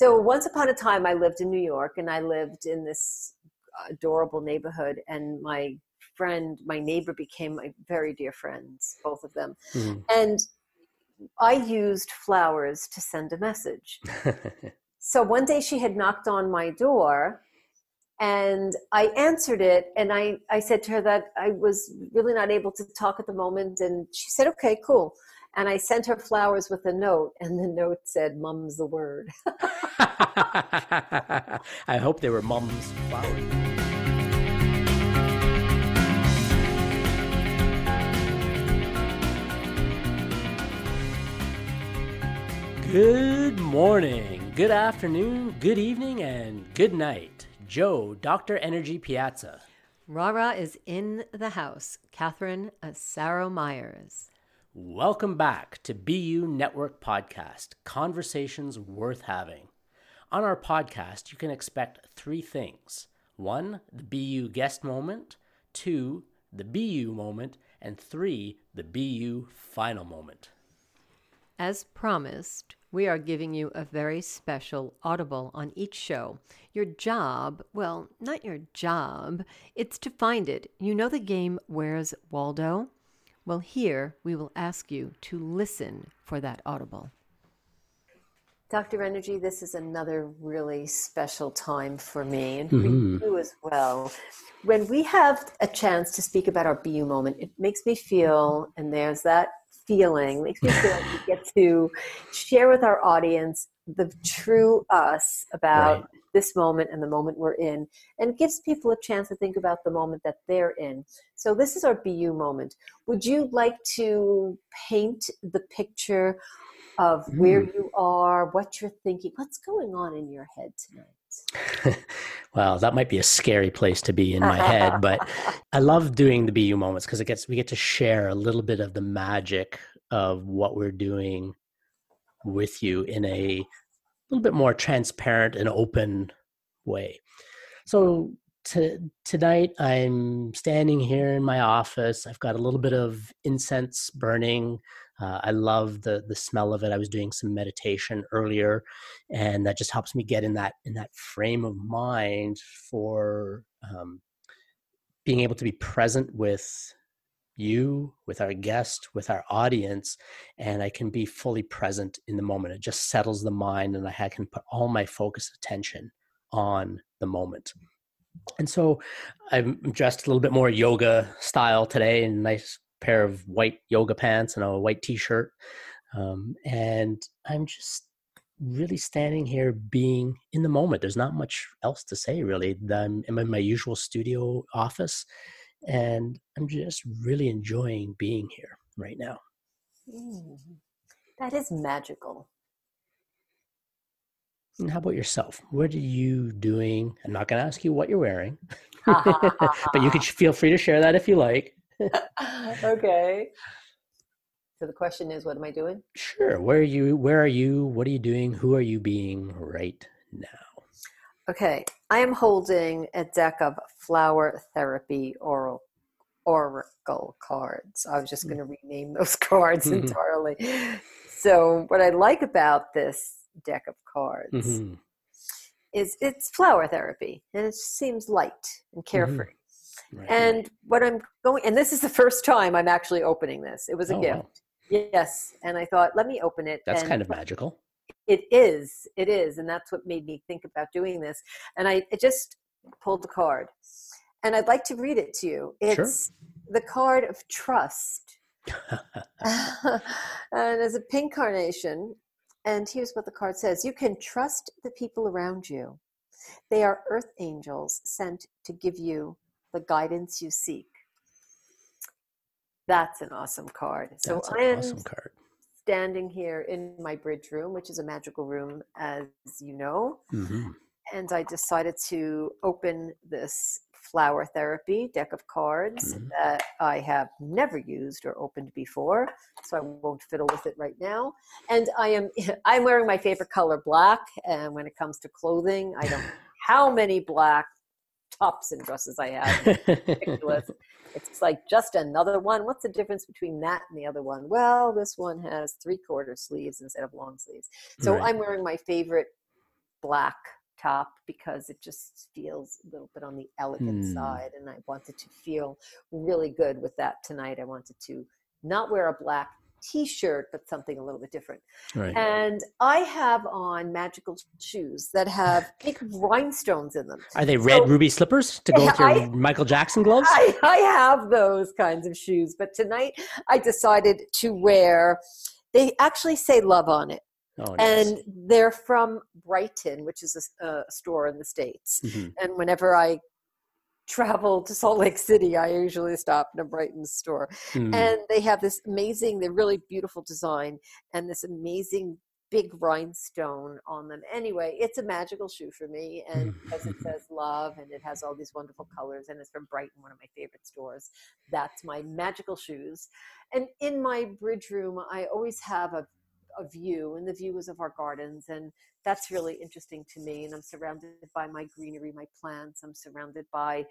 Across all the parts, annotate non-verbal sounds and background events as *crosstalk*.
So once upon a time, I lived in New York, and I lived in this adorable neighborhood, and my friend, my neighbor, became my very dear friends, both of them, mm-hmm. and I used flowers to send a message. *laughs* so one day she had knocked on my door and I answered it and I, I said to her that I was really not able to talk at the moment and she said, okay, cool. And I sent her flowers with a note and the note said, mum's the word. *laughs* I hope they were mum's flowers. Good morning, good afternoon, good evening, and good night. Joe, Dr. Energy Piazza. Rara is in the house. Catherine uh, Asaro Myers. Welcome back to BU Network Podcast Conversations Worth Having. On our podcast, you can expect three things one, the BU guest moment, two, the BU moment, and three, the BU final moment. As promised, we are giving you a very special audible on each show. Your job, well, not your job, it's to find it. You know the game Where's Waldo? Well, here we will ask you to listen for that audible. Dr. Energy, this is another really special time for me and for mm-hmm. you as well. When we have a chance to speak about our BU moment, it makes me feel, and there's that feeling, makes me feel like we get to share with our audience the true us about right. This moment and the moment we're in, and gives people a chance to think about the moment that they're in. So, this is our BU moment. Would you like to paint the picture of where mm. you are, what you're thinking, what's going on in your head tonight? *laughs* well, that might be a scary place to be in my head, but *laughs* I love doing the BU moments because it gets we get to share a little bit of the magic of what we're doing with you in a little bit more transparent and open way. So to, tonight I'm standing here in my office. I've got a little bit of incense burning. Uh, I love the the smell of it. I was doing some meditation earlier, and that just helps me get in that in that frame of mind for um, being able to be present with you, with our guest, with our audience, and I can be fully present in the moment. It just settles the mind, and I can put all my focus attention on the moment. And so I'm dressed a little bit more yoga style today in a nice pair of white yoga pants and a white t shirt. Um, and I'm just really standing here being in the moment. There's not much else to say, really. I'm, I'm in my usual studio office and I'm just really enjoying being here right now. Mm, that is magical. And how about yourself? What are you doing? I'm not going to ask you what you're wearing, *laughs* *laughs* but you could feel free to share that if you like. *laughs* okay. So the question is, what am I doing? Sure. Where are you? Where are you? What are you doing? Who are you being right now? Okay, I am holding a deck of flower therapy oral oracle cards. I was just going to rename those *laughs* cards mm-hmm. entirely. So, what I like about this deck of cards mm-hmm. is it's flower therapy, and it seems light and mm-hmm. carefree. Mm-hmm. Right, and right. what I'm going, and this is the first time I'm actually opening this. It was a oh, gift. Wow. Yes, and I thought, let me open it. That's and, kind of magical it is it is and that's what made me think about doing this and i just pulled the card and i'd like to read it to you. It's sure. the card of trust. *laughs* *laughs* And as a pink carnation and here's what the card says. You can trust the people around you. They are earth angels sent to give you the guidance you seek. That's an awesome card. So that's an awesome card standing here in my bridge room, which is a magical room, as you know. Mm-hmm. And I decided to open this flower therapy deck of cards mm-hmm. that I have never used or opened before, so I won't fiddle with it right now. And I am *laughs* I'm wearing my favorite color, black. And when it comes to clothing, I don't *laughs* how many black tops and dresses I have. ridiculous. *laughs* It's like just another one. What's the difference between that and the other one? Well, this one has three quarter sleeves instead of long sleeves. So right. I'm wearing my favorite black top because it just feels a little bit on the elegant Hmm. side and i wanted to feel really good with that tonight i wanted to not wear a black t-shirt but something a little bit different Right. and i have on magical shoes that have big rhinestones in them Are they red so- ruby slippers to go with your *laughs* I- Michael Jackson gloves? I, I have those kinds of shoes, but tonight I decided to wear. They actually say love on it, oh, nice. and they're from Brighton, which is a store in the states. Mhm. And whenever I travel to Salt Lake City, I usually stop in a Brighton store, Mm. and they have this amazing, they're really beautiful design, and this amazing big rhinestone on them. Anyway, it's a magical shoe for me, and because it says love and it has all these wonderful colors, and it's from Brighton, one of my favorite stores. That's my magical shoes. And in my bridge room, I always have a, a view, and the view is of our gardens, and that's really interesting to me. And I'm surrounded by my greenery, my plants. I'm surrounded by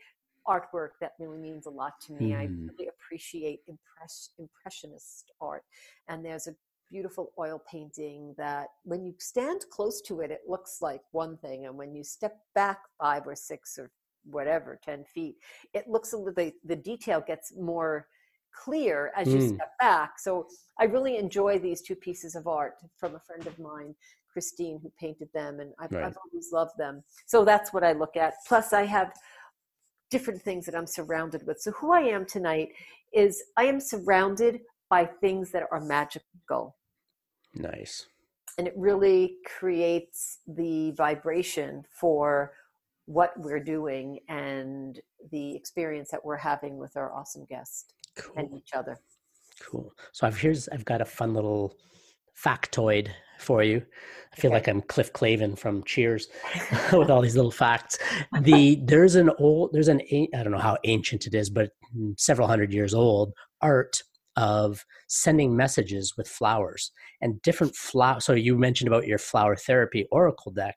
artwork that really means a lot to me. I Mhm. really appreciate impress, impressionist art, and there's a beautiful oil painting that when you stand close to it, it looks like one thing, and when you step back five or six or whatever, ten feet, it looks a little. The, the detail gets more clear as you Mm. step back. So I really enjoy these two pieces of art from a friend of mine, Christine, who painted them, and I've, Right. I've always loved them. So that's what I look at. Plus, I have different things that I'm surrounded with. So who I am tonight is I am surrounded by things that are magical. nice. And it really creates the vibration for what we're doing and the experience that we're having with our awesome guest and each other. Cool. So I've here's I've got a fun little factoid for you. I feel Okay. like I'm Cliff Clavin from Cheers *laughs* *laughs* with all these little facts. The there's an old there's an I don't know how ancient it is, but several hundred years old art of sending messages with flowers and different flower. So you mentioned about your flower therapy oracle deck.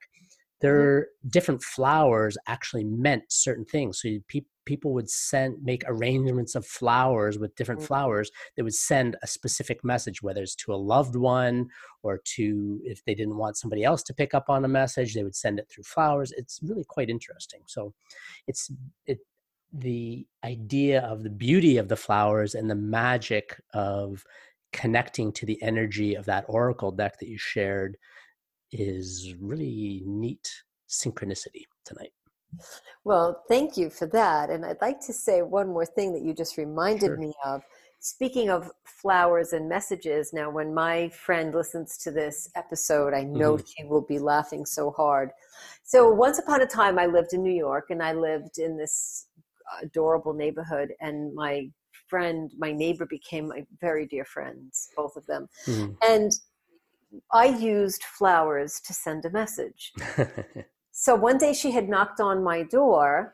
There are different flowers actually meant certain things. So you, pe- people would send make arrangements of flowers with different Mhm. flowers that would send a specific message, whether it's to a loved one or to if they didn't want somebody else to pick up on a message, they would send it through flowers. It's really quite interesting. So it's it the idea of the beauty of the flowers and the magic of connecting to the energy of that oracle deck that you shared is really neat synchronicity tonight. Well, thank you for that. And I'd like to say one more thing that you just reminded Sure. me of. Speaking of flowers and messages, now when my friend listens to this episode, I know she will be laughing so hard. So, once upon a time, I lived in New York and I lived in this adorable neighborhood, and my friend, my neighbor, became my very dear friends, both of them. Mhm. And I used flowers to send a message. *laughs* So one day she had knocked on my door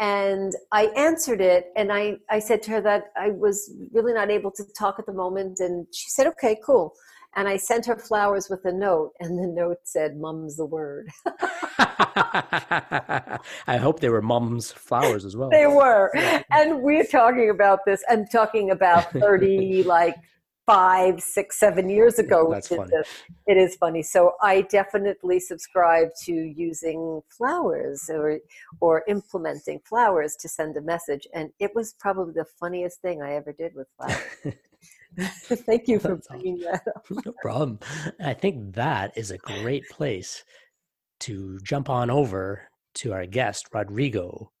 and I answered it and I, I said to her that I was really not able to talk at the moment and she said, okay, cool. And I sent her flowers with a note and the note said, mum's the word. *laughs* I hope they were mum's flowers as well. they were. And we're talking about this. I'm talking about *laughs* 30, like five, six, seven years ago. That's which is a- it is funny. So I definitely subscribe to using flowers or or implementing flowers to send a message. And it was probably the funniest thing I ever did with flowers. *laughs* *laughs* Thank you for That's awesome. bringing that up. *laughs* no problem. I think that is a great place to jump on over to our guest, Rodrigo,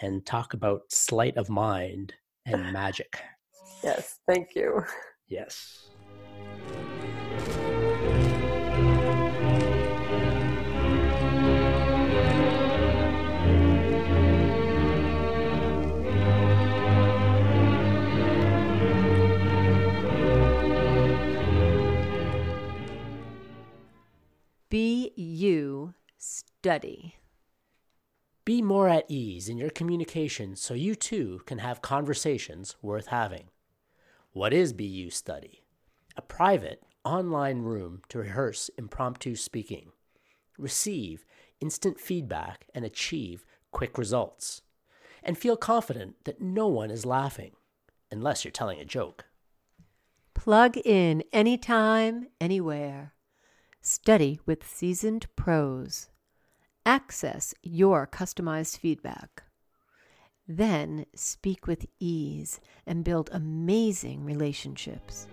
and talk about sleight of mind and magic. Yes, thank you. Yes. Be you study. Be more at ease in your communication so you too can have conversations worth having. What is BU Study? A private, online room to rehearse impromptu speaking, receive instant feedback, and achieve quick results. And feel confident that no one is laughing, unless you're telling a joke. Plug in anytime, anywhere. Study with seasoned pros. Access your customized feedback. Then speak with ease and build amazing relationships.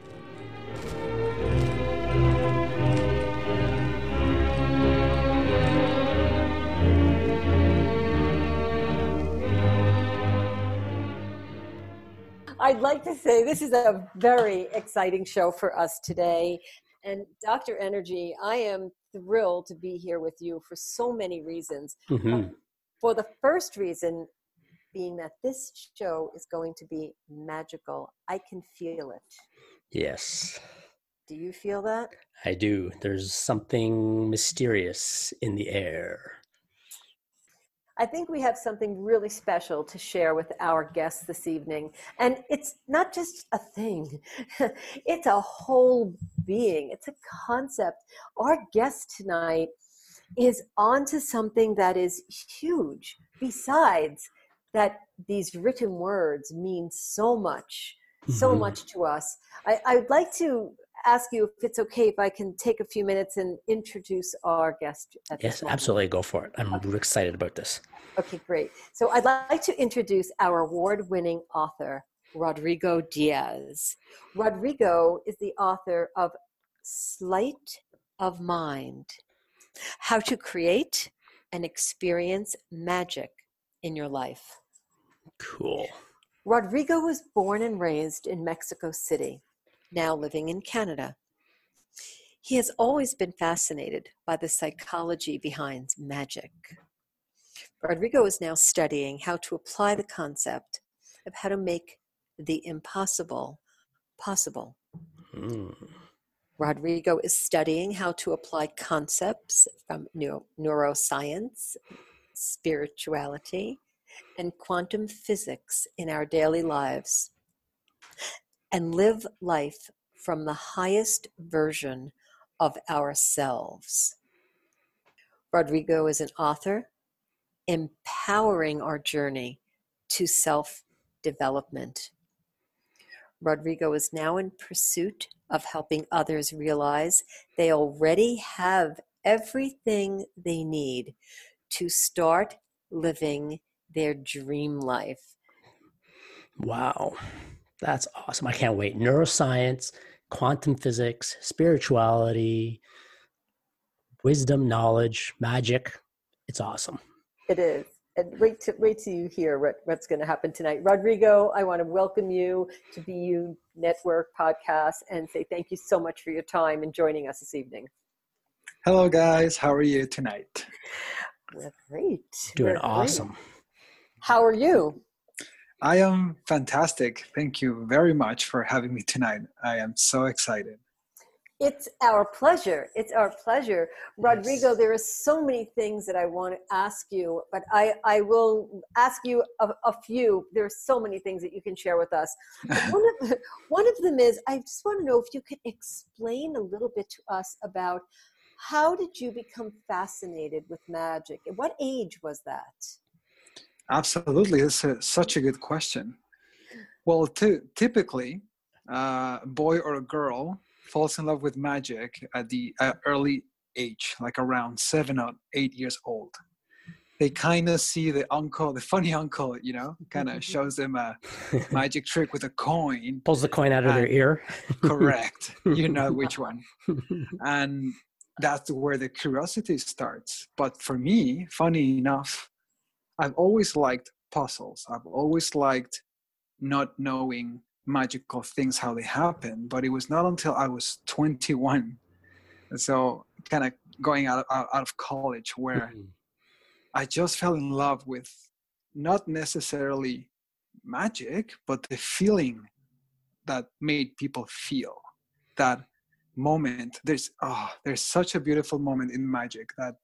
I'd like to say this is a very exciting show for us today. And Dr. Energy, I am thrilled to be here with you for so many reasons. Mm-hmm. Um, for the first reason, being that this show is going to be magical. I can feel it. Yes. Do you feel that? I do. There's something mysterious in the air. I think we have something really special to share with our guests this evening. And it's not just a thing, *laughs* it's a whole being, it's a concept. Our guest tonight is onto something that is huge, besides that these written words mean so much, so mm-hmm. much to us. I, I'd like to ask you if it's okay if I can take a few minutes and introduce our guest. yes, absolutely. Go for it. I'm okay. excited about this. Okay, great. So I'd like to introduce our award winning author, Rodrigo Diaz. Rodrigo is the author of Sleight of Mind How to Create and Experience Magic in Your Life. Cool. Rodrigo was born and raised in Mexico City now living in Canada. He has always been fascinated by the psychology behind magic. Rodrigo is now studying how to apply the concept of how to make the impossible possible. Mm. Rodrigo is studying how to apply concepts from neuro- neuroscience, spirituality, and quantum physics in our daily lives and live life from the highest version of ourselves. Rodrigo is an author, empowering our journey to self development. Rodrigo is now in pursuit of helping others realize they already have everything they need to start living their dream life. Wow. That's awesome. I can't wait. Neuroscience, quantum physics, spirituality, wisdom, knowledge, magic. It's awesome. It is. And wait to wait till you hear what, what's going to happen tonight. Rodrigo, I want to welcome you to BU Network podcast and say thank you so much for your time and joining us this evening. Hello, guys. How are you tonight? We're great. Doing We're awesome. Great. How are you? I am fantastic. Thank you very much for having me tonight. I am so excited. It's our pleasure. It's our pleasure. Rodrigo, yes. there are so many things that I want to ask you, but I, I will ask you a, a few. There are so many things that you can share with us. *laughs* one, of, one of them is I just want to know if you could explain a little bit to us about how did you become fascinated with magic? At what age was that? Absolutely, it's a, such a good question. Well, t- typically, uh, a boy or a girl falls in love with magic at the uh, early age, like around seven or eight years old. They kind of see the uncle, the funny *laughs* uncle, you know, kind of *laughs* shows them a *laughs* magic trick with a coin. Pulls the coin out of their ear. correct. You know which one. And that's where the curiosity starts. But for me, funny enough, I've always liked puzzles. I've always liked not knowing magical things how they happen. But it was not until I was 21, so kind of going out, out, out of college, where mm-hmm. I just fell in love with not necessarily magic, but the feeling that made people feel that moment. There's oh, there's such a beautiful moment in magic that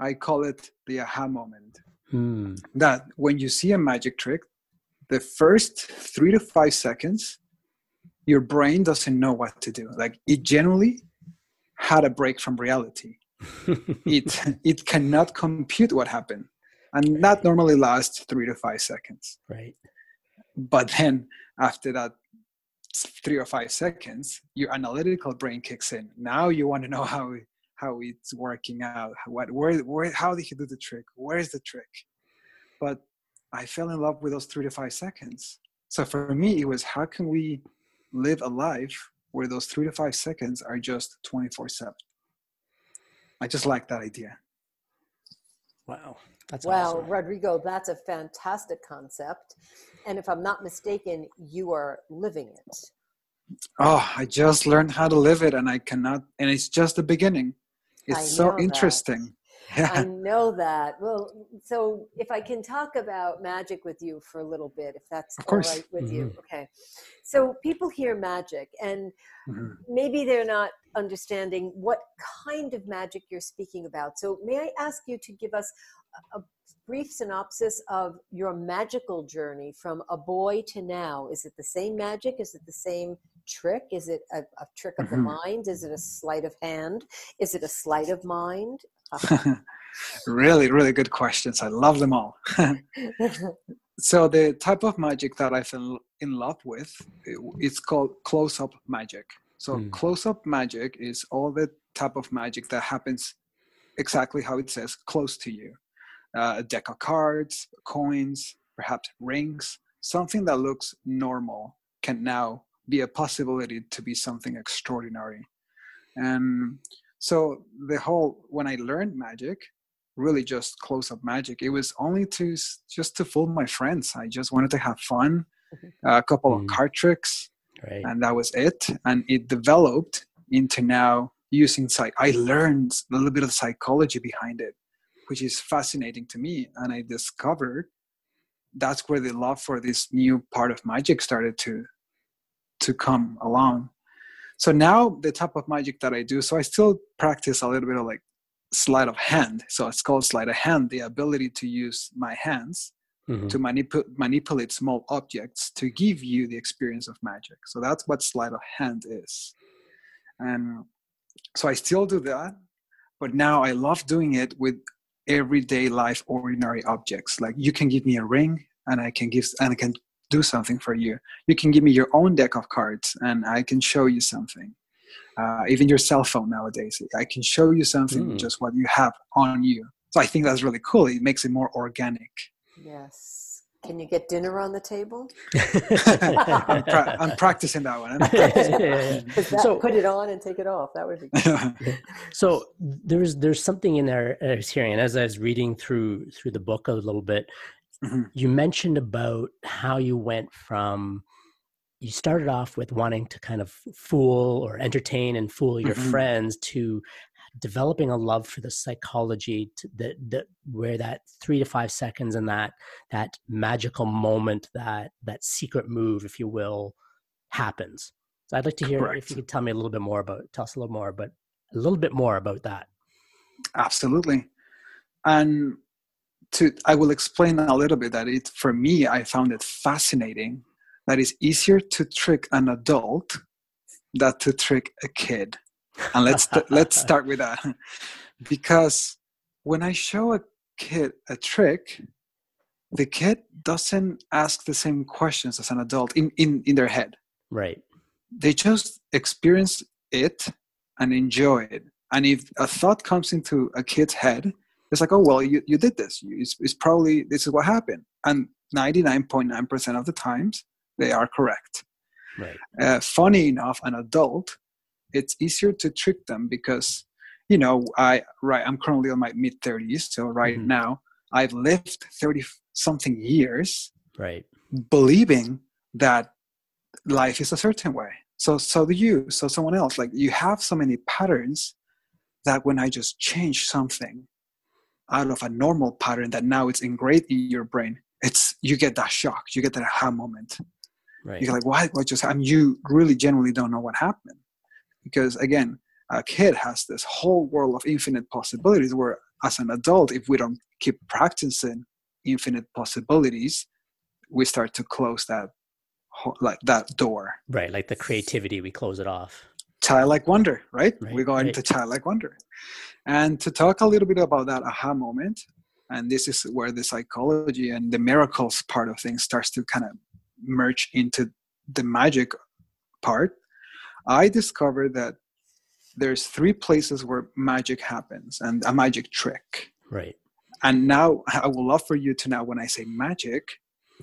I call it the aha moment Hmm. That when you see a magic trick, the first three to five seconds, your brain doesn't know what to do. Like it generally had a break from reality. *laughs* it it cannot compute what happened, and that normally lasts three to five seconds. Right. But then after that three or five seconds, your analytical brain kicks in. Now you want to know how how it's working out what where, where how did he do the trick? Where is the trick? But i fell in love with those three to five seconds. So for me it was how can we live a life where those three to five seconds are just 24 7 i just like that idea. Wow that's wow awesome. rodrigo that's a fantastic concept. And if i'm not mistaken you are living it. Oh i just learned how to live it and i cannot and it's just the beginning it's so interesting *laughs* yeah. I know that. Well, so if I can talk about magic with you for a little bit, if that's of course. all right with mm-hmm. you. Okay. So people hear magic and mm-hmm. maybe they're not understanding what kind of magic you're speaking about. So may I ask you to give us a brief synopsis of your magical journey from a boy to now? Is it the same magic? Is it the same trick? Is it a, a trick of mm-hmm. the mind? Is it a sleight of hand? Is it a sleight of mind? *laughs* really, really good questions. I love them all. *laughs* so the type of magic that I fell in love with, it's called close-up magic. So mm. close-up magic is all the type of magic that happens exactly how it says, close to you. Uh, a deck of cards, coins, perhaps rings, something that looks normal can now be a possibility to be something extraordinary. And so the whole when I learned magic, really just close up magic, it was only to just to fool my friends. I just wanted to have fun, mm-hmm. a couple mm. of card tricks, right. and that was it. And it developed into now using psych. I learned a little bit of psychology behind it, which is fascinating to me. And I discovered that's where the love for this new part of magic started to to come along. So now the type of magic that I do, so I still practice a little bit of like sleight of hand. So it's called sleight of hand, the ability to use my hands mm-hmm. to manip- manipulate small objects to give you the experience of magic. So that's what sleight of hand is. And so I still do that, but now I love doing it with everyday life ordinary objects. Like you can give me a ring and I can give and I can do something for you. You can give me your own deck of cards and I can show you something. Uh, even your cell phone nowadays, I can show you something mm. just what you have on you. So I think that's really cool. It makes it more organic. Yes. Can you get dinner on the table? *laughs* *laughs* I'm, pra- I'm, practicing that one. *laughs* Practicing. yeah, yeah. so, put it on and take it off. That would be. so there's there's something in there I was hearing, and as I was reading through through the book a little bit, Mm-hmm. You mentioned about how you went from you started off with wanting to kind of fool or entertain and fool your mm-hmm. friends to developing a love for the psychology to the, the where that three to five seconds and that that magical moment that that secret move if you will happens so i'd like to hear Correct. if you could tell me a little bit more about tell us a little more but a little bit more about that absolutely and to i will explain a little bit that it for me i found it fascinating that it's easier to trick an adult than to trick a kid. And let's *laughs* let's start with that. Because when i show a kid a trick the kid doesn't ask the same questions as an adult in in, in their head. Right. They just experience it and enjoy it. And if a thought comes into a kid's head it's like, oh well, you, you did this. It's, it's probably this is what happened, and ninety nine point nine percent of the times they are correct. Right. Uh, funny enough, an adult, it's easier to trick them because you know I right. I'm currently on my mid thirties, so right mm-hmm. now I've lived thirty something years, right, believing that life is a certain way. So so do you. So someone else. Like you have so many patterns that when I just change something, out of a normal pattern that now it's ingrained in your brain it's you get that shock you get that aha moment. Right. you're like why what just happened? You really genuinely don't know what happened. Because again a kid has this whole world of infinite possibilities where as an adult if we don't keep practicing infinite possibilities we start to close that like that door. Right like the creativity we close it off childlike wonder right, right we go right. into childlike wonder and to talk a little bit about that aha moment, and this is where the psychology and the miracles part of things starts to kind of merge into the magic part. I discovered that there's three places where magic happens and a magic trick. Right. And now I will offer you to now, when I say magic,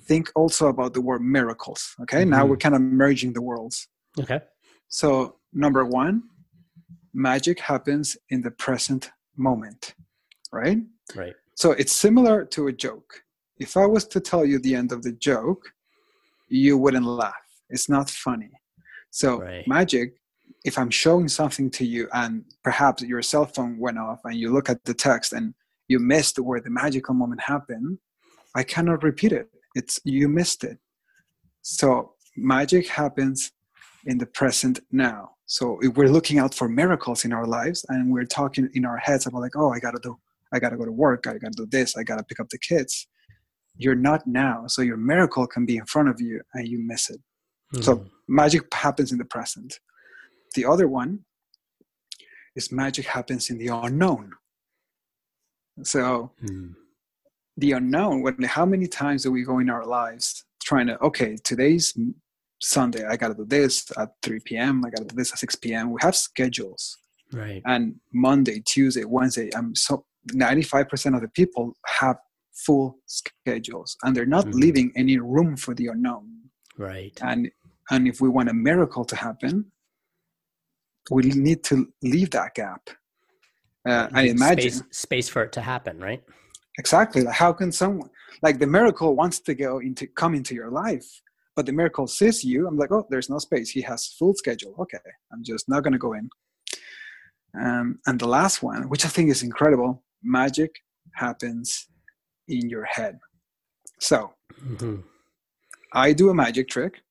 think also about the word miracles. Okay. Mm-hmm. Now we're kind of merging the worlds. Okay. So, number one, magic happens in the present moment, right? Right. So, it's similar to a joke. If I was to tell you the end of the joke, you wouldn't laugh. It's not funny. So, right. magic if I'm showing something to you and perhaps your cell phone went off and you look at the text and you missed where the magical moment happened, I cannot repeat it. It's you missed it. So magic happens in the present now. So if we're looking out for miracles in our lives and we're talking in our heads about like, oh, I gotta do, I gotta go to work, I gotta do this, I gotta pick up the kids. You're not now. So your miracle can be in front of you and you miss it. Mm-hmm. So hmm. magic happens in the present. The other one is magic happens in the unknown. So hmm. the unknown, when how many times do we go in our lives trying to, okay, today's Sunday, I gotta do this at 3 p.m., I gotta do this at 6 p.m. We have schedules. Right. And Monday, Tuesday, Wednesday, I'm so 95% of the people have full schedules and they're not mm-hmm. leaving any room for the unknown. Right. And and if we want a miracle to happen, we need to leave that gap. Uh, I imagine space, space, for it to happen, right? Exactly. Like how can someone like the miracle wants to go into come into your life, but the miracle sees you. I'm like, oh, there's no space. He has full schedule. Okay, I'm just not gonna go in. Um, and the last one, which I think is incredible, magic happens in your head. So mm-hmm. I do a magic trick,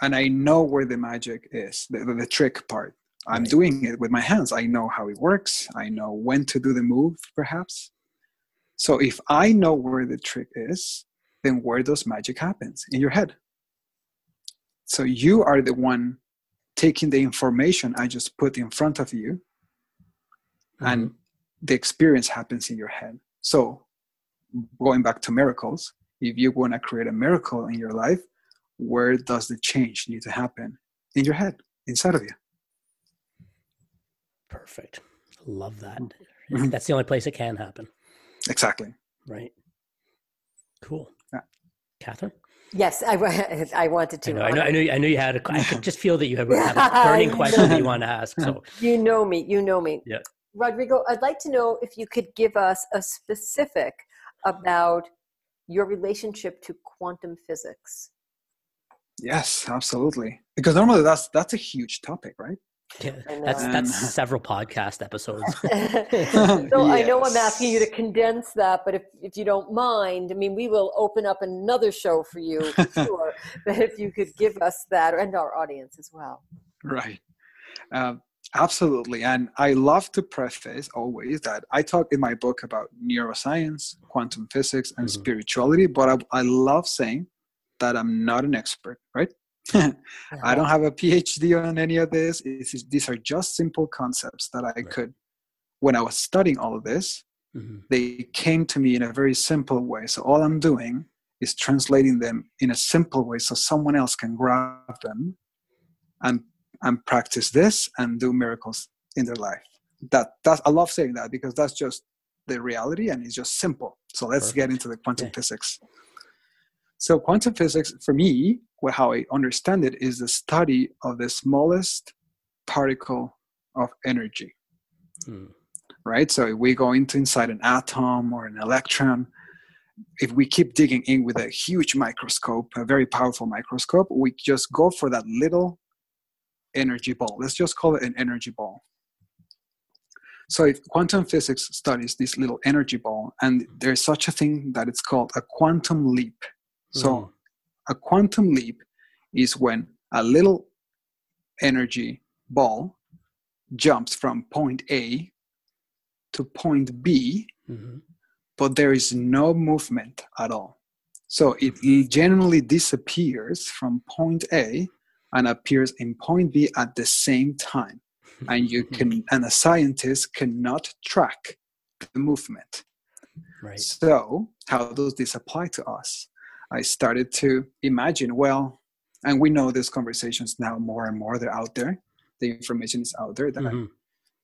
and I know where the magic is, the, the, the trick part. I'm right. doing it with my hands. I know how it works. I know when to do the move, perhaps. So if I know where the trick is, then where does magic happens? In your head. So you are the one taking the information I just put in front of you, mm-hmm. and the experience happens in your head. So going back to miracles, if you want to create a miracle in your life, where does the change need to happen? In your head, inside of you. Perfect. Love that. Mm-hmm. That's the only place it can happen. Exactly. Right. Cool. Yeah. Catherine? Yes, I, *laughs* I wanted to. I know, I know, I know, I know you had a, I could just feel that you have, have a *laughs* burning question that you want to ask. So you know me, you know me. Yeah. Rodrigo, I'd like to know if you could give us a specific about your relationship to quantum physics. Yes, absolutely. Because normally that's that's a huge topic, right? Yeah, that's that's *laughs* several podcast episodes. *laughs* *laughs* so yes. I know I'm asking you to condense that, but if, if you don't mind, I mean, we will open up another show for you, for sure. but if you could give us that, and our audience as well. Right. Um, absolutely. And I love to preface always that I talk in my book about neuroscience, quantum physics, and mm-hmm. spirituality, but I, I love saying that I'm not an expert, right? *laughs* I don't have a PhD on any of this. These are just simple concepts that I right. could, when I was studying all of this, mm-hmm. they came to me in a very simple way. So all I'm doing is translating them in a simple way so someone else can grab them and and practice this and do miracles in their life. That that's I love saying that because that's just the reality and it's just simple. So let's Perfect. get into the quantum yeah. physics. So quantum physics, for me, well, how I understand it, is the study of the smallest particle of energy. Hmm. Right. So if we go into inside an atom or an electron, if we keep digging in with a huge microscope, a very powerful microscope, we just go for that little energy ball. Let's just call it an energy ball. So if quantum physics studies this little energy ball, and there's such a thing that it's called a quantum leap. So mm. a quantum leap is when a little energy ball jumps from point A to point B, mm-hmm. but there is no movement at all. So it generally disappears from point A and appears in point B at the same time. And you can *laughs* and a scientist cannot track the movement. Right. So how does this apply to us? I started to imagine, well, and we know these conversations now more and more, they're out there. The information is out there that mm-hmm.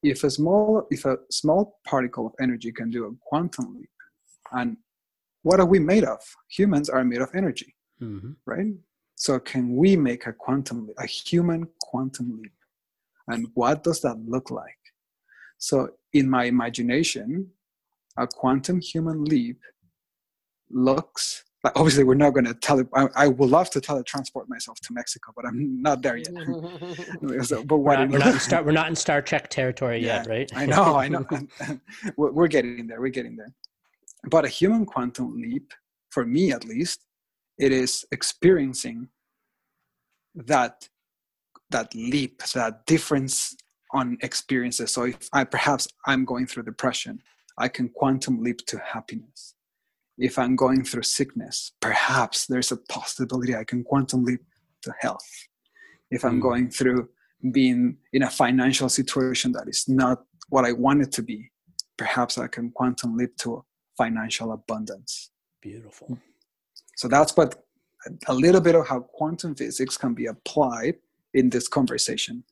if a small if a small particle of energy can do a quantum leap and what are we made of humans are made of energy mm-hmm. right so can we make a quantum a human quantum leap and what does that look like so in my imagination a quantum human leap looks like obviously we're not going to tele I, I, would love to teletransport myself to mexico but i'm not there yet. *laughs* So, but we're not, we're, not in star, we're not in star trek territory yeah, yet right? I know i *laughs* know. *laughs* We're, we're getting there we're getting there. But a human quantum leap for me at least it is experiencing that that leap that difference on experiences. So if i perhaps i'm going through depression i can quantum leap to happiness if I'm going through sickness, perhaps there's a possibility I can quantum leap to health. If I'm mm. going through being in a financial situation that is not what I want it to be, perhaps I can quantum leap to financial abundance. Beautiful. So that's what a little bit of how quantum physics can be applied in this conversation.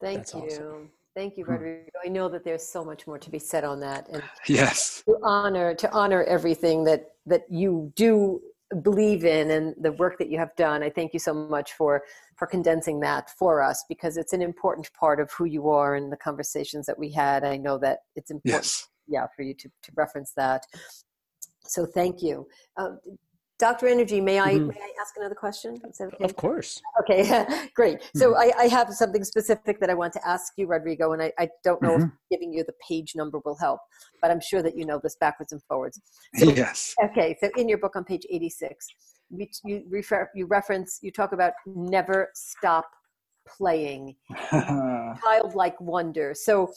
Thank that's you. Awesome. Thank you, hmm. Rodrigo. I know that there's so much more to be said on that, and *laughs* yes, to honor to honor everything that that you do believe in and the work that you have done. I thank you so much for for condensing that for us because it's an important part of who you are and the conversations that we had. I know that it's important, yes. yeah, for you to to reference that. So thank you. Uh, Dr. Energy, may I, mm-hmm. may I ask another question? Okay? Of course. Okay, *laughs* great. So mm-hmm. I, I, have something specific that I want to ask you, Rodrigo, and I, I don't know mm-hmm. if giving you the page number will help, but I'm sure that you know this backwards and forwards. So, yes. Okay, so in your book on page 86, you, you, refer, you reference, you talk about never stop playing, *laughs* childlike wonder. So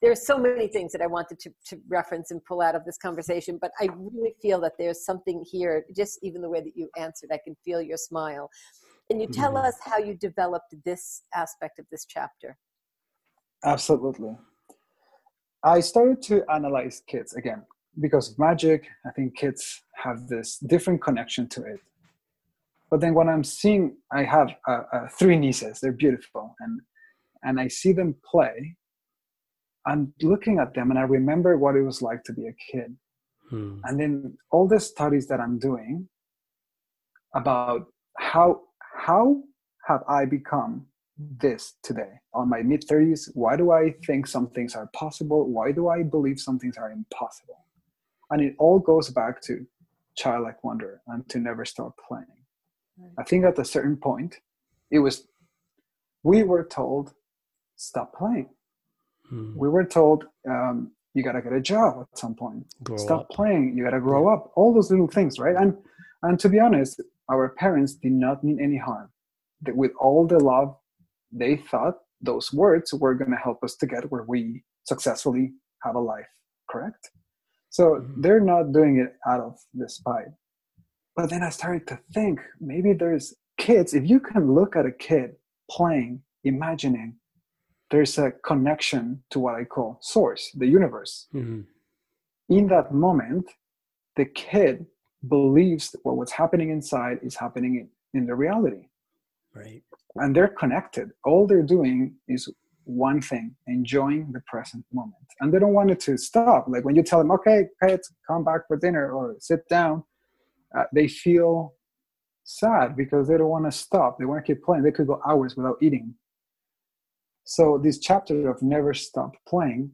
there's so many things that I wanted to, to reference and pull out of this conversation, but I really feel that there's something here, just even the way that you answered, I can feel your smile. Can you tell mm-hmm. us how you developed this aspect of this chapter? Absolutely. I started to analyze kids again because of magic. I think kids have this different connection to it. But then when I'm seeing, I have uh, uh, three nieces, they're beautiful, and and I see them play, I'm looking at them and I remember what it was like to be a kid. Hmm. And then all the studies that I'm doing about how how have I become this today on my mid 30s? Why do I think some things are possible? Why do I believe some things are impossible? And it all goes back to childlike wonder and to never stop playing. Right. I think at a certain point, it was we were told stop playing Mm. We were told um, you got to get a job at some point. Grow Stop up. playing. You got to grow up. All those little things, right? And and to be honest, our parents did not mean any harm. That with all the love, they thought those words were going to help us to get where we successfully have a life. Correct. So mm-hmm. they're not doing it out of despite. But then I started to think maybe there's kids. If you can look at a kid playing, imagining, there's a connection to what I call source, the universe. Mm-hmm. In that moment, the kid believes what what's happening inside is happening in, in the reality. Right. And they're connected. All they're doing is one thing, enjoying the present moment. And they don't want it to stop. Like when you tell them, okay, kids, come back for dinner or sit down, uh, they feel sad because they don't want to stop. They want to keep playing. They could go hours without eating so this chapter of never stop playing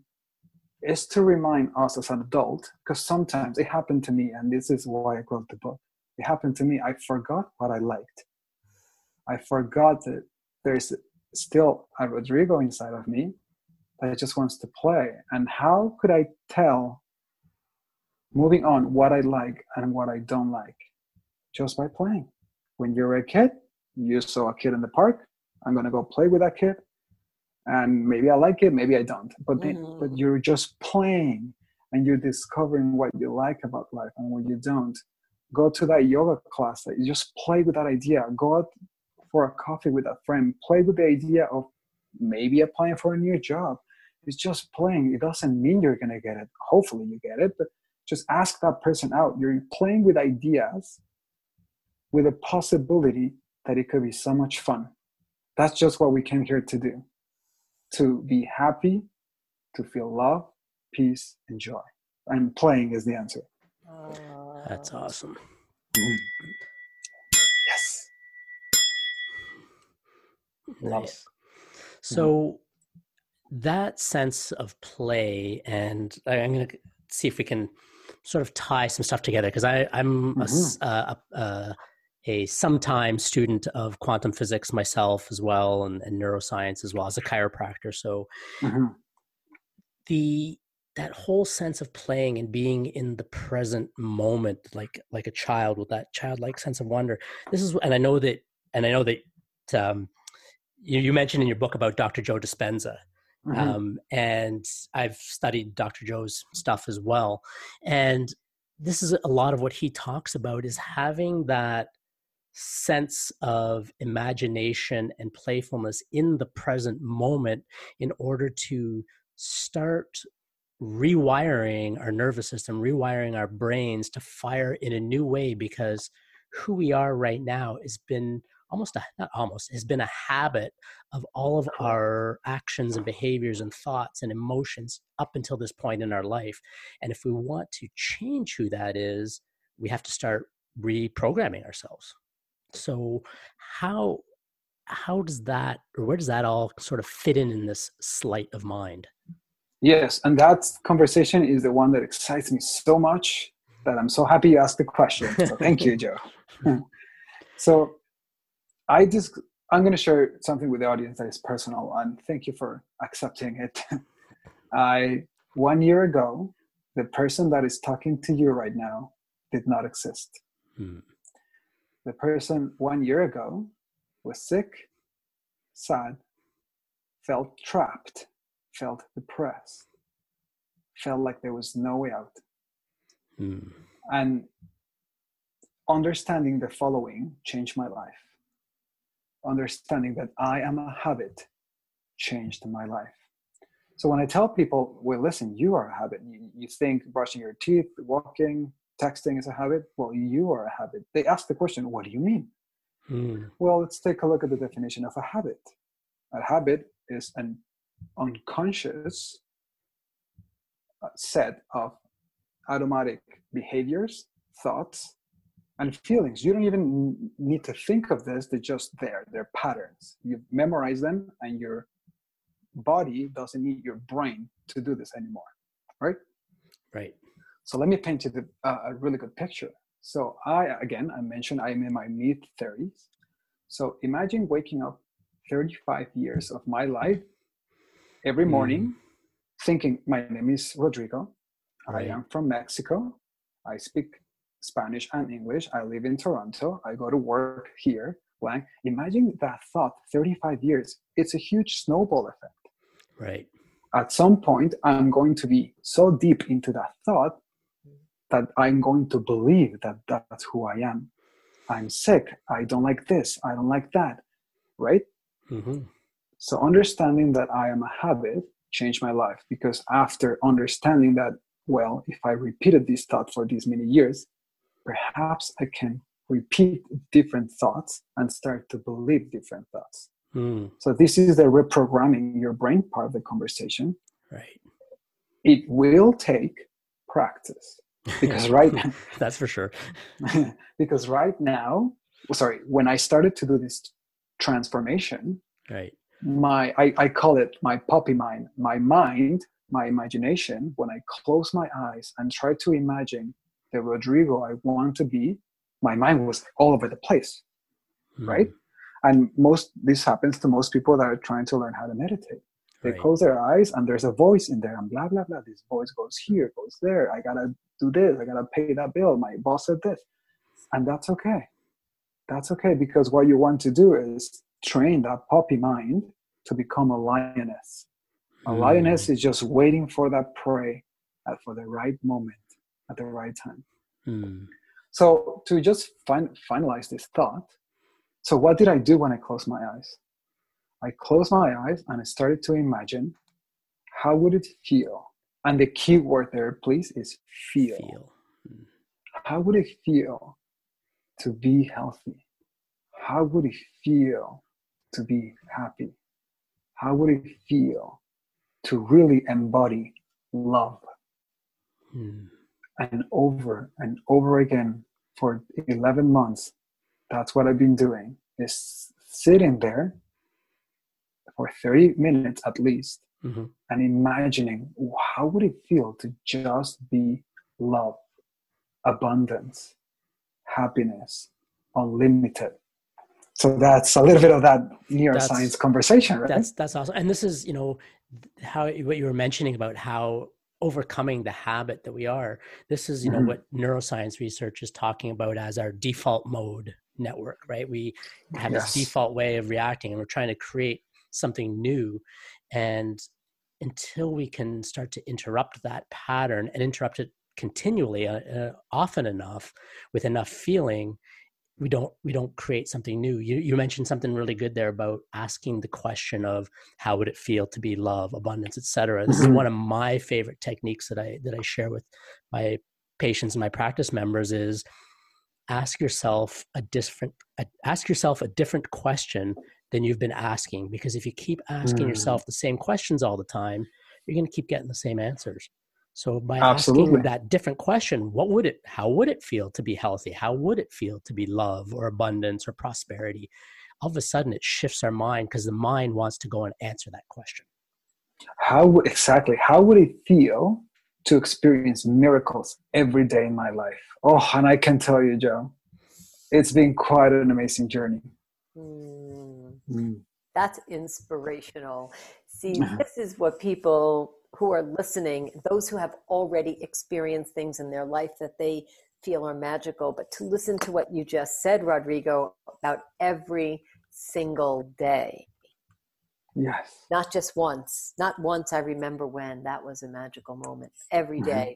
is to remind us as an adult, because sometimes it happened to me, and this is why I wrote the book. It happened to me. I forgot what I liked. I forgot that there's still a Rodrigo inside of me that just wants to play. And how could I tell, moving on, what I like and what I don't like? Just by playing. When you're a kid, you saw a kid in the park, I'm going to go play with that kid and maybe I like it, maybe I don't. But then, mm-hmm. but you're just playing and you're discovering what you like about life and what you don't. Go to that yoga class. That you just play with that idea. Go out for a coffee with a friend. Play with the idea of maybe applying for a new job. It's just playing. It doesn't mean you're gonna get it. Hopefully you get it, but just ask that person out. You're playing with ideas with a possibility that it could be so much fun. That's just what we came here to do to be happy, to feel love, peace, and joy. And playing is the answer. That's awesome. Yes. Love it. Nice. So that sense of play, and I- I'm going to see if we can sort of tie some stuff together because I'm a, s- uh, a, a, a sometime student of quantum physics myself as well, and, and neuroscience as well as a chiropractor. So Mhm. the that whole sense of playing and being in the present moment like like a child with that childlike sense of wonder this is and i know that and i know that um you, you mentioned in your book about dr joe dispenza Mhm. um and i've studied dr joe's stuff as well and this is a lot of what he talks about is having that sense of imagination and playfulness in the present moment in order to start rewiring our nervous system, rewiring our brains to fire in a new way because who we are right now has been almost a, not almost has been a habit of all of our actions and behaviors and thoughts and emotions up until this point in our life. And if we want to change who that is we have to start reprogramming ourselves so how how does that or where does that all sort of fit in in this sleight of mind Yes, and that conversation is the one that excites me so much that I'm so happy you asked the question. So thank you, Joe. *laughs* *laughs* so I just I'm going to share something with the audience that is personal, and thank you for accepting it. *laughs* I one year ago, the person that is talking to you right now did not exist. Hmm. The person one year ago was sick, sad, felt trapped, felt depressed, felt like there was no way out. Hmm. And understanding the following changed my life. Understanding that I am a habit changed my life. So when I tell people, well, listen, you are a habit. You, you think brushing your teeth, walking, texting is a habit. Well, you are a habit. They ask the question, what do you mean? Hmm. Well, let's take a look at the definition of a habit. A habit is an unconscious uh, set of automatic behaviors, thoughts, and feelings. You don't even need to think of this, they're just there. They're patterns. You memorize them, and your body doesn't need your brain to do this anymore, right? right So let me paint you the, uh, a really good picture. So I, again, I mentioned I'm in my mid 30s. So imagine waking up 35 years of my life every morning thinking, my name is Rodrigo. Right. I am from Mexico. I speak Spanish and English. I live in Toronto. I go to work here. Blank. Imagine that thought 35 years. It's a huge snowball effect right at some point i'm going to be so deep into that thought that i'm going to believe that that's who i am. I'm sick. I don't like this. I don't like that. Right? Hmm so understanding that i am a habit changed my life because after understanding that well if i repeated this thought for these many years perhaps i can repeat different thoughts and start to believe different thoughts. Hmm. so this is the reprogramming your brain part of the conversation. Right. It will take practice *laughs* because right *laughs* that's for sure. *laughs* Because right now sorry when i started to do this transformation right. my I, I call it my puppy mind my mind my imagination. When i close my eyes and try to imagine the rodrigo i want to be my mind was all over the place Hmm. right? And most this happens to most people that are trying to learn how to meditate. They Right. close their eyes and there's a voice in there and blah blah blah. This voice goes here goes there. I gotta do this i gotta pay that bill my boss said this and that's okay that's okay because what you want to do is train that puppy mind to become a lioness a Hmm. lioness is just waiting for that prey at, for the right moment at the right time Hmm. so to just fin- finalize this thought, so what did I do when I closed my eyes? I closed my eyes and I started to imagine how would it feel? And the key word there, please, is feel. feel How would it feel to be healthy? How would it feel to be happy? how would it feel to really embody love? Mm. And over and over again for 11 months, that's what I've been doing is sitting there for 30 minutes at least mm-hmm. and imagining how would it feel to just be love, abundance, happiness, unlimited. So that's a little bit of that neuroscience that's, conversation, right? That's that's awesome. And this is, you know, how what you were mentioning about how overcoming the habit that we are. This is, you mm-hmm. know, what neuroscience research is talking about as our default mode network, right? We have yes. this default way of reacting and we're trying to create something new. And until we can start to interrupt that pattern and interrupt it continually uh, uh, often enough with enough feeling we don't we don't create something new you you mentioned something really good there about asking the question of how would it feel to be love abundance etc this mm-hmm. is one of my favorite techniques that i that i share with my patients and my practice members is ask yourself a different ask yourself a different question than you've been asking because if you keep asking mm. yourself the same questions all the time you're going to keep getting the same answers so by Absolutely. asking that different question, what would it how would it feel to be healthy? How would it feel to be love or abundance or prosperity? All of a sudden it shifts our mind because the mind wants to go and answer that question. How exactly how would it feel to experience miracles every day in my life? Oh, and I can tell you, Joe, it's been quite an amazing journey. Mm. Mm. That's inspirational. See, uh-huh. this is what people who are listening, those who have already experienced things in their life that they feel are magical, but to listen to what you just said, Rodrigo, about every single day. Yes. Not just once. Not once I remember when that was a magical moment. Every mm-hmm. mm-hmm.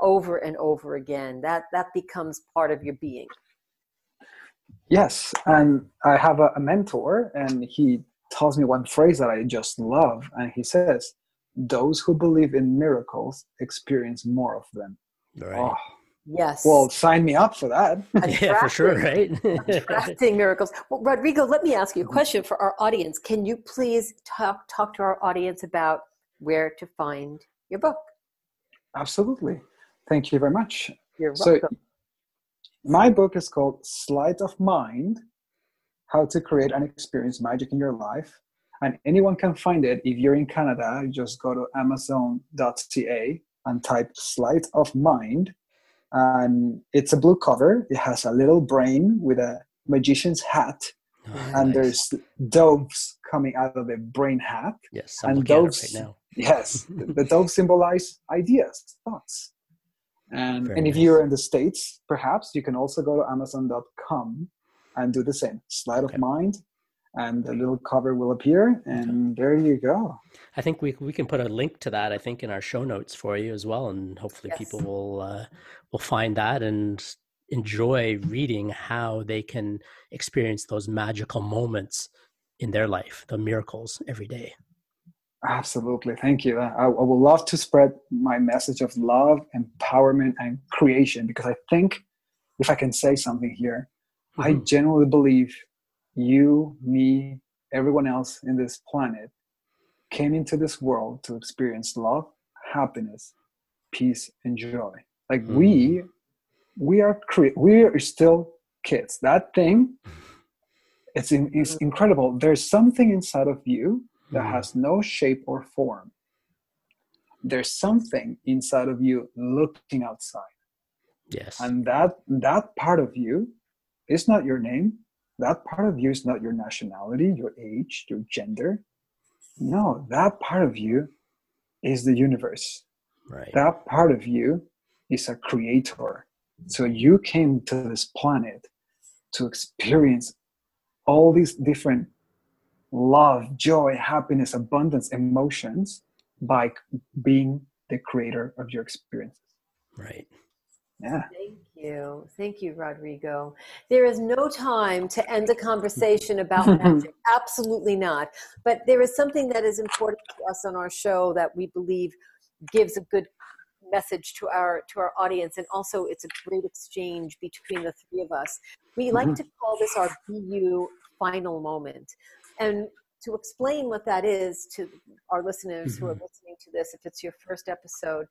over and over again. That that becomes part of your being. Yes. And I have a, a mentor and he tells me one phrase that I just love. And he says, those who believe in miracles experience more of them. Right. Oh, yes. Well, sign me up for that. *laughs* yeah, for sure, right? attracting miracles. Well, Rodrigo, let me ask you a mm-hmm. question for our audience. Can you please talk talk to our audience about where to find your book? Absolutely. Thank you very much. You're welcome. So, my book is called Sleight of Mind How to Create and Experience Magic in Your Life and anyone can find it. If you're in Canada, you just go to amazon.ca and type Sleight of Mind. And it's a blue cover. It has a little brain with a magician's hat. Oh, and nice. there's doves coming out of the brain hat. Yes, I'm and doves, right now. *laughs* yes, the, the doves symbolize ideas, thoughts. And, and if you're in the States, perhaps you can also go to amazon.com and do the same. Sleight okay. of mind, and the little cover will appear and there you go i think we, we can put a link to that i think in our show notes for you as well and hopefully yes. people will uh, will find that and enjoy reading how they can experience those magical moments in their life the miracles every day absolutely thank you I, I would love to spread my message of love empowerment and creation because i think if i can say something here mm-hmm. i genuinely believe you, me, everyone else in this planet came into this world to experience love, happiness, peace, and joy. Like mm. we, we are cre- we are still kids. That thing, it's, in, it's incredible. There's something inside of you that mm. has no shape or form. There's something inside of you looking outside. Yes. And that that part of you is not your name that part of you is not your nationality, your age, your gender. No, that part of you is the universe. Right. That part of you is a creator. So you came to this planet to experience all these different love, joy, happiness, abundance, emotions by being the creator of your experiences. Right. Yeah. Thank you. Thank you, Rodrigo. There is no time to end a conversation about *laughs* magic. Absolutely not. But there is something that is important to us on our show that we believe gives a good message to our to our audience and also it's a great exchange between the three of us we like mm-hmm. to call this our bu final moment and to explain what that is to our listeners mm-hmm. who are mm-hmm. listening to this, if it's your first episode,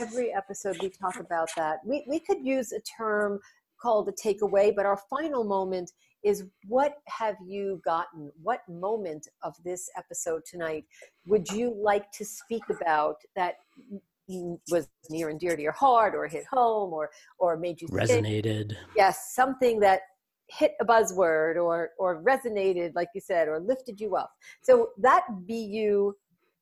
every episode we talk about that. We, we could use a term called a takeaway, but our final moment is what have you gotten? What moment of this episode tonight would you like to speak about that was near and dear to your heart or hit home or or made you resonated think? yes something that hit a buzzword or or resonated like you said or lifted you up. So that bu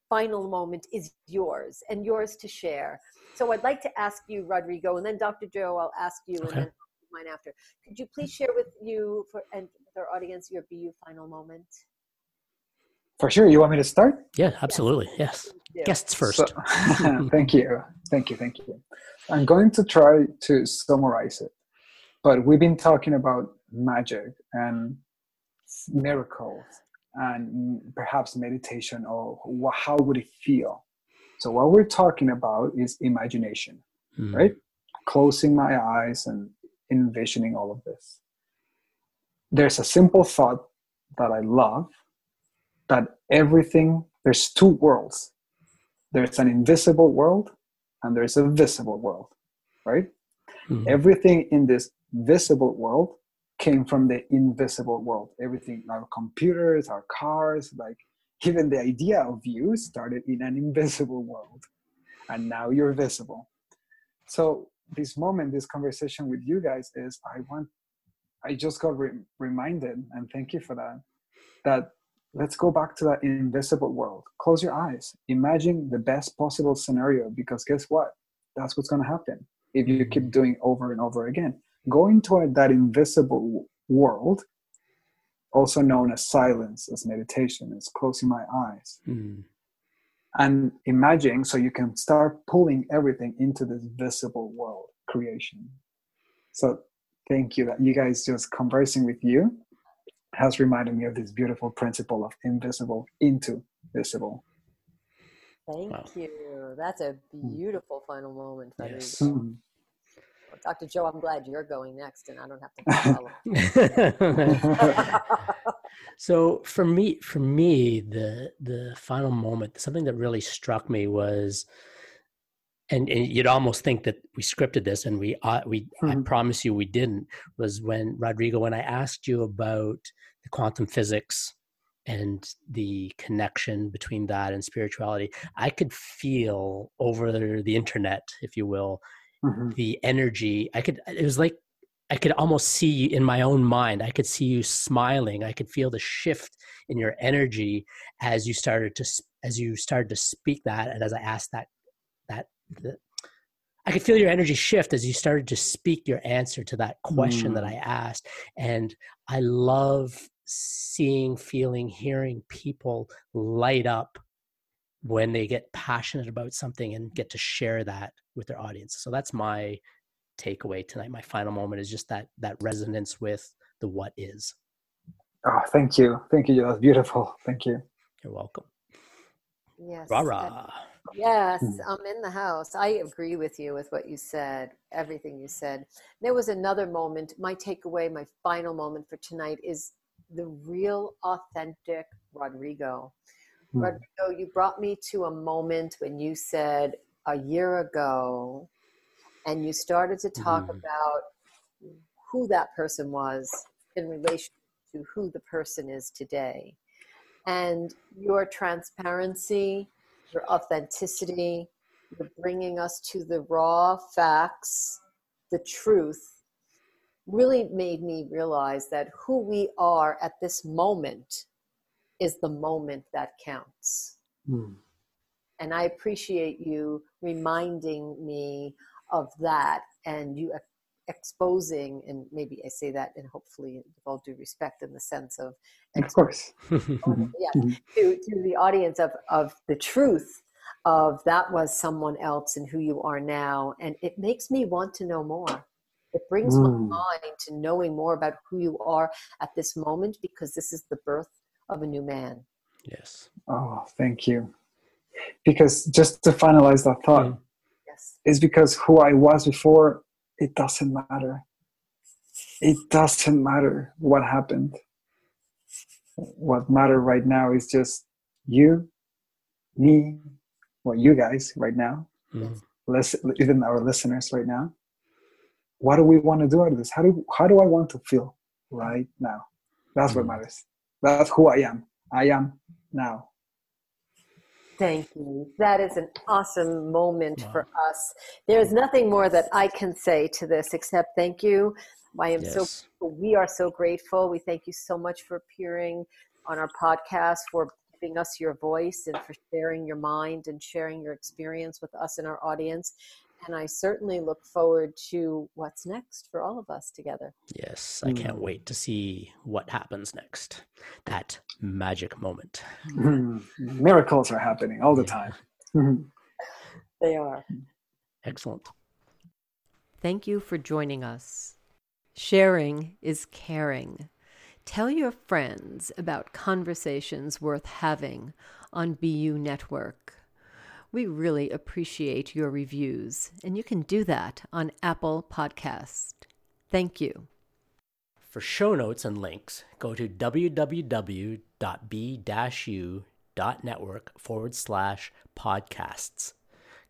final moment is yours and yours to share. So i'd like to ask you rodrigo and then dr joe i'll ask you okay. and then mine after. Could you please share with you for and with our audience your bu final moment? For sure. You want me to start? Yeah absolutely. Yes, yes. guests first. So, *laughs* thank you. Thank you. Thank you. I'm going to try to summarize it but we've been talking about magic and miracles and perhaps meditation or how would it feel? So what we're talking about is imagination mm. right? Closing my eyes and envisioning all of this. There's a simple thought that i love that everything there's two worlds. There's an invisible world and there's a visible world right? Mm. everything in this visible world came from the invisible world. Everything, our computers, our cars, like even the idea of you started in an invisible world. And now you're visible. So this moment, this conversation with you guys is I want, I just got re- reminded, and thank you for that, that let's go back to that invisible world. Close your eyes. Imagine the best possible scenario because guess what? That's what's going to happen if you keep mm-hmm. doing over and over again going toward that invisible world, also known as silence, as meditation, as closing my eyes. Mm. And imagining so you can start pulling everything into this visible world creation. So thank you that you guys just conversing with you has reminded me of this beautiful principle of invisible into visible. Thank wow. you. That's a hmm. beautiful final moment. Yes. Mm. Dr. Joe, I'm glad you're going next and I don't have to follow. *laughs* so for me, for me, the the final moment, something that really struck me was and, and, you'd almost think that we scripted this and we uh, we mm-hmm. I promise you we didn't was when Rodrigo when I asked you about the quantum physics and the connection between that and spirituality I could feel over the, the internet if you will mm-hmm. the energy. I could, it was like, I could almost see you in my own mind. I could see you smiling. I could feel the shift in your energy as you started to, as you started to speak that. And as I asked that, that, the, I could feel your energy shift as you started to speak your answer to that question mm. that I asked. And I love seeing, feeling, hearing people light up when they get passionate about something and get to share that with their audience. So that's my takeaway tonight. My final moment is just that that resonance with the what is. Oh, thank you. Thank you. That's beautiful. Thank you. You're welcome. Yes. Rah rah. Yes, hmm. I'm in the house. I agree with you with what you said, everything you said. There was another moment. My takeaway, my final moment for tonight is the real, authentic Rodrigo. Hmm. Rodrigo, you brought me to a moment when you said, a year ago and you started to talk mm-hmm. about who that person was in relation to who the person is today. And your transparency, your authenticity, you're bringing us to the raw facts, the truth, really made me realize that who we are at this moment is the moment that counts. Mm. And I appreciate you reminding me of that and you exposing, and maybe I say that and hopefully with all due respect in the sense of, of course, *laughs* yeah, mm-hmm. to, to the audience of, of the truth of that was someone else and who you are now. And it makes me want to know more. It brings mm. my mind to knowing more about who you are at this moment because this is the birth of a new man. Yes. Oh, thank you because just to finalize that thought mm. yes. is because who I was before, it doesn't matter. It doesn't matter what happened. what matter right now is just you, me, well, you guys right now, mm-hmm. listen, even our listeners right now. What do we want to do out of this? How do how do I want to feel right now? That's mm-hmm. what matters. That's who I am. I am now. Thank you. That is an awesome moment wow. for us. There's nothing more that I can say to this except thank you. I am yes. so we are so grateful. We thank you so much for appearing on our podcast, for giving us your voice and for sharing your mind and sharing your experience with us and our audience. And I certainly look forward to what's next for all of us together. Yes, I can't mm. wait to see what happens next. That magic moment. *laughs* Miracles are happening all the time. *laughs* they are. Excellent. Thank you for joining us. Sharing is caring. Tell your friends about conversations worth having on BU Network. We really appreciate your reviews, and you can do that on Apple Podcast. Thank you. For show notes and links, go to www.b-u.network forward slash podcasts.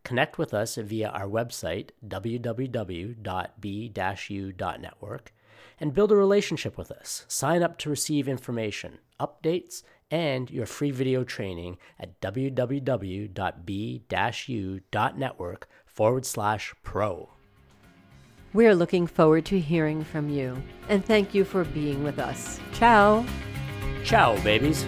Connect with us via our website, www.b-u.network, and build a relationship with us. Sign up to receive information, updates, and your free video training at www.b-u.network forward slash pro. We're looking forward to hearing from you, and thank you for being with us. Ciao. Ciao, babies.